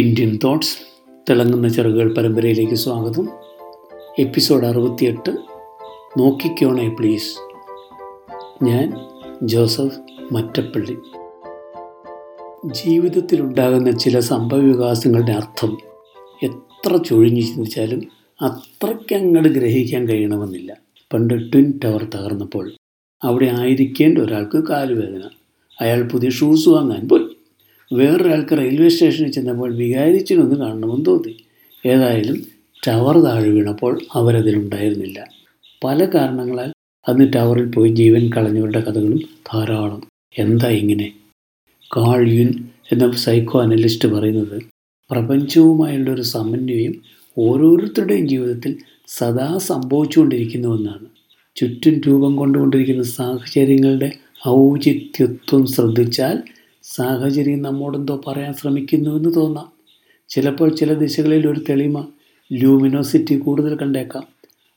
Indian thoughts തിളങ്ങുന്ന ചെറുകൾ പരമ്പരയിലേക്ക് സ്വാഗതം. എപ്പിസോഡ് അറുപത്തിയെട്ട്. നോക്കിക്കോണേ പ്ലീസ്. ഞാൻ ജോസഫ് മറ്റപ്പള്ളി. ജീവിതത്തിലുണ്ടാകുന്ന ചില സംഭവവികാസങ്ങളുടെ അർത്ഥം എത്ര ചൊഴിഞ്ഞു ചിന്തിച്ചാലും അത്രയ്ക്കങ്ങട് ഗ്രഹിക്കാൻ കഴിയണമെന്നില്ല. പണ്ട് ട്വിൻ ടവർ തകർന്നപ്പോൾ അവിടെ ആയിരിക്കേണ്ട ഒരാൾക്ക് കാലുവേദന. അയാൾ പുതിയ ഷൂസ് വാങ്ങാൻ പോയി. വേറൊരാൾക്ക് റെയിൽവേ സ്റ്റേഷനിൽ ചെന്നപ്പോൾ വികാരിച്ചിനൊന്ന് കാണണമെന്ന് തോന്നി. ഏതായാലും ടവർ താഴെ വീണപ്പോൾ അവരതിലുണ്ടായിരുന്നില്ല. പല കാരണങ്ങളാൽ അന്ന് ടവറിൽ പോയി ജീവൻ കളഞ്ഞവരുടെ കഥകളും ധാരാളം. എന്താ ഇങ്ങനെ? കാൾ യുൻ എന്ന സൈക്കോ അനലിസ്റ്റ് പറയുന്നത് പ്രപഞ്ചവുമായുള്ള ഒരു സമന്വയം ഓരോരുത്തരുടെയും ജീവിതത്തിൽ സദാ സംഭവിച്ചുകൊണ്ടിരിക്കുന്നുവെന്നാണ്. ചുറ്റും രൂപം കൊണ്ടുകൊണ്ടിരിക്കുന്ന സാഹചര്യങ്ങളുടെ ഔചിത്യത്വം ശ്രദ്ധിച്ചാൽ സാഹചര്യം നമ്മോടെന്തോ പറയാൻ ശ്രമിക്കുന്നുവെന്ന് തോന്നാം. ചിലപ്പോൾ ചില ദിശകളിൽ ഒരു തെളിമ ലൂമിനോസിറ്റി കൂടുതൽ കണ്ടേക്കാം.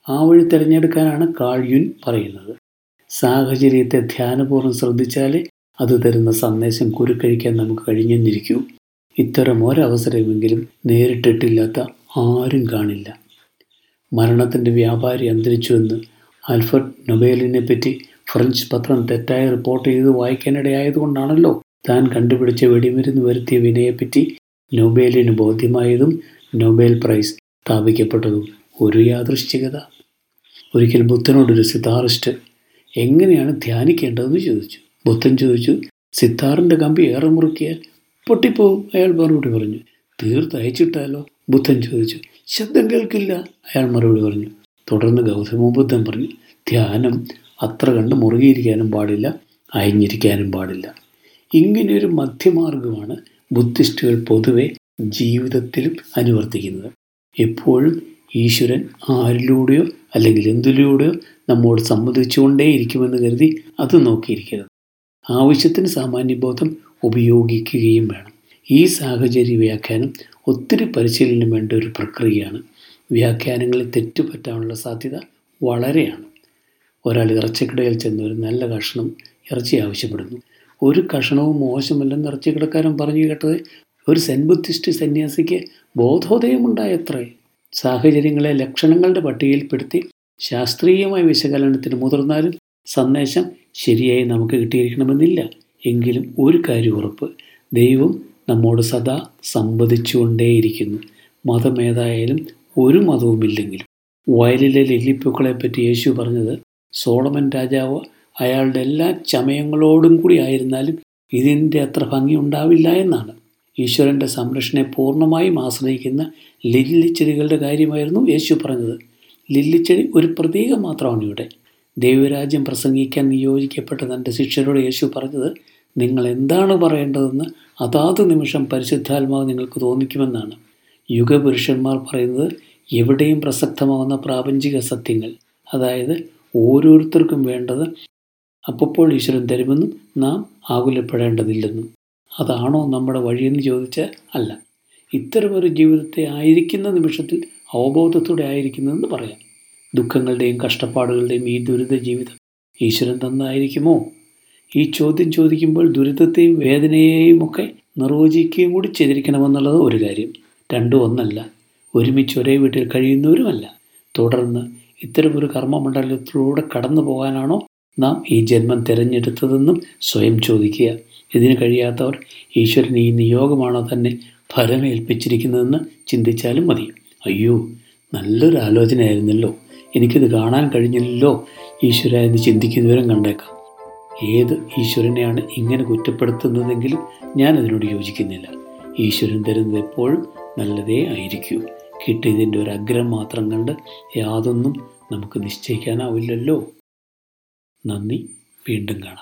ആ വഴി തിരഞ്ഞെടുക്കാനാണ് കാഴ്യുൻ പറയുന്നത്. സാഹചര്യത്തെ ധ്യാനപൂർവം ശ്രദ്ധിച്ചാൽ അത് തരുന്ന സന്ദേശം കുരുക്കഴിക്കാൻ നമുക്ക് കഴിഞ്ഞെന്നിരിക്കൂ. ഇത്തരം ഒരവസരമെങ്കിലും നേരിട്ടിട്ടില്ലാത്ത ആരും കാണില്ല. മരണത്തിന്റെ വ്യാപാരി അന്തരിച്ചുവെന്ന് ആൽഫർഡ് നൊബേലിനെ പറ്റി ഫ്രഞ്ച് പത്രം തെറ്റായി റിപ്പോർട്ട് ചെയ്ത് വായിക്കാനിടയായതുകൊണ്ടാണല്ലോ. താൻ കണ്ടുപിടിച്ച വെടിമരുന്ന് വരുത്തിയ വിനയെപ്പറ്റി നൊബേലിന് ബോധ്യമായതും നൊബേൽ പ്രൈസ് സ്ഥാപിക്കപ്പെട്ടതും ഒരു യാദൃശ്ചികത. ഒരിക്കൽ ബുദ്ധനോടൊരു സിതാറിസ്റ്റ് എങ്ങനെയാണ് ധ്യാനിക്കേണ്ടതെന്ന് ചോദിച്ചു. ബുദ്ധൻ ചോദിച്ചു സിത്താറിന്റെ കമ്പി ഏറെ മുറുക്കിയാൽ പൊട്ടിപ്പോവും അയാൾ മറുപടി പറഞ്ഞു. തീർത്ത് അയച്ചിട്ടാലോ? ബുദ്ധൻ ചോദിച്ചു. ശബ്ദം കേൾക്കില്ല അയാൾ മറുപടി പറഞ്ഞു. തുടർന്ന് ഗൗതമ ബുദ്ധൻ പറഞ്ഞു ധ്യാനം അത്ര കണ്ട് മുറുകിയിരിക്കാനും പാടില്ല അയഞ്ഞിരിക്കാനും പാടില്ല. ഇങ്ങനെയൊരു മധ്യമാർഗമാണ് ബുദ്ധിസ്റ്റുകൾ പൊതുവെ ജീവിതത്തിലും അനുവർത്തിക്കുന്നത്. എപ്പോഴും ഈശ്വരൻ ആരിലൂടെയോ അല്ലെങ്കിൽ എന്തിലൂടെയോ നമ്മോട് സംബന്ധിച്ചുകൊണ്ടേയിരിക്കുമെന്ന് കരുതി അത് നോക്കിയിരിക്കരുത്. ആവശ്യത്തിന് സാമാന്യബോധം ഉപയോഗിക്കുകയും വേണം. ഈ സാഹചര്യ വ്യാഖ്യാനം ഒത്തിരി പരിശീലനം വേണ്ട ഒരു പ്രക്രിയയാണ്. വ്യാഖ്യാനങ്ങളിൽ തെറ്റുപറ്റാനുള്ള സാധ്യത വളരെയാണ്. ഒരാൾ ഇറച്ചിക്കടയിൽ ചെന്ന് ഒരു നല്ല കഷ്ണം ഇറച്ചി ആവശ്യപ്പെടുന്നു. ഒരു കഷണവും മോശമല്ലെന്ന് ഇറച്ചിക്കടക്കാരൻ പറഞ്ഞു കേട്ടത് ഒരു സെൻ ബുദ്ധിസ്റ്റ് സന്യാസിക്ക് ബോധോദയമുണ്ടായത്രേ. സാഹചര്യങ്ങളെ ലക്ഷണങ്ങളുടെ പട്ടികയിൽപ്പെടുത്തി ശാസ്ത്രീയമായ വിശകലനത്തിന് മുതിർന്നാലും സന്ദേശം ശരിയായി നമുക്ക് കിട്ടിയിരിക്കണമെന്നില്ല. എങ്കിലും ഒരു കാര്യം ഉറപ്പ് ദൈവം നമ്മോട് സദാ സംവദിച്ചുകൊണ്ടേയിരിക്കുന്നു. മതമേതായാലും ഒരു മതവുമില്ലെങ്കിലും. വയലിലെ ലില്ലിപ്പൂക്കളെപ്പറ്റി യേശു പറഞ്ഞത് സോളമൻ രാജാവ് അയാളുടെ എല്ലാ ചമയങ്ങളോടും കൂടി ആയിരുന്നാലും ഇതിന്റെ അത്ര ഭംഗി ഉണ്ടാവില്ല എന്നാണ്. ഈശ്വരന്റെ സംരക്ഷണയെ പൂർണമായും ആശ്രയിക്കുന്ന ലില്ലിച്ചെടികളുടെ കാര്യമായിരുന്നു യേശു പറഞ്ഞത്. ലില്ലിച്ചെടി ഒരു പ്രതീകം മാത്രമാണ് ഇവിടെ. ദൈവരാജ്യം പ്രസംഗിക്കാൻ നിയോജിക്കപ്പെട്ട തന്റെ ശിഷ്യരോട് യേശു പറഞ്ഞത് നിങ്ങൾ എന്താണ് പറയേണ്ടതെന്ന് അതാത് നിമിഷം പരിശുദ്ധാത്മാവ് നിങ്ങൾക്ക് തോന്നിക്കുമെന്നാണ്. യുഗപുരുഷന്മാർ പറയുന്നത് എവിടെയും പ്രസക്തമാവുന്ന പ്രാപഞ്ചിക സത്യങ്ങൾ അതായത് ഓരോരുത്തർക്കും വേണ്ടത് അപ്പോൾ ഈശ്വരൻ തരുമെന്നും നാം ആകുലപ്പെടേണ്ടതില്ലെന്നും. അതാണോ നമ്മുടെ വഴിയെന്ന് ചോദിച്ചാൽ അല്ല. ഇത്തരമൊരു ജീവിതത്തെ ആയിരിക്കുന്ന നിമിഷത്തിൽ അവബോധത്തോടെ ആയിരിക്കുന്നതെന്ന് പറയാം. ദുഃഖങ്ങളുടെയും കഷ്ടപ്പാടുകളുടെയും ഈ ദുരിത ജീവിതം ഈശ്വരൻ തന്നായിരിക്കുമോ? ഈ ചോദ്യം ചോദിക്കുമ്പോൾ ദുരിതത്തെയും വേദനയെയും ഒക്കെ നിർവചിക്കുകയും കൂടി ചെയ്തിരിക്കണമെന്നുള്ളത് ഒരു കാര്യം. രണ്ടും ഒന്നല്ല. ഒരുമിച്ച് ഒരേ വീട്ടിൽ കഴിയുന്നവരുമല്ല. തുടർന്ന് ഇത്തരമൊരു കർമ്മമണ്ഡലത്തിലൂടെ കടന്നു പോകാനാണോ നാം ഈ ജന്മം തിരഞ്ഞെടുത്തതെന്നും സ്വയം ചോദിക്കുക. ഇതിന് കഴിയാത്തവർ ഈശ്വരൻ ഈ നിയോഗമാണോ തന്നെ ഫലമേൽപ്പിച്ചിരിക്കുന്നതെന്ന് ചിന്തിച്ചാലും മതി. അയ്യോ നല്ലൊരു ആലോചനയായിരുന്നല്ലോ. എനിക്കിത് കാണാൻ കഴിഞ്ഞില്ലല്ലോ. ഈശ്വര എന്ന് ചിന്തിക്കുന്നവരും കണ്ടേക്കാം. ഏത് ഈശ്വരനെയാണ് ഇങ്ങനെ കുറ്റപ്പെടുത്തുന്നതെങ്കിലും ഞാൻ അതിനോട് യോജിക്കുന്നില്ല. ഈശ്വരൻ തരുന്നത് എപ്പോഴും നല്ലതേ ആയിരിക്കൂ. കിട്ടിയതിന്റെ ഒരു അഗ്രം മാത്രം കണ്ട് യാതൊന്നും നമുക്ക് നിശ്ചയിക്കാനാവില്ലല്ലോ. നന്ദി. വീണ്ടും കാണാം.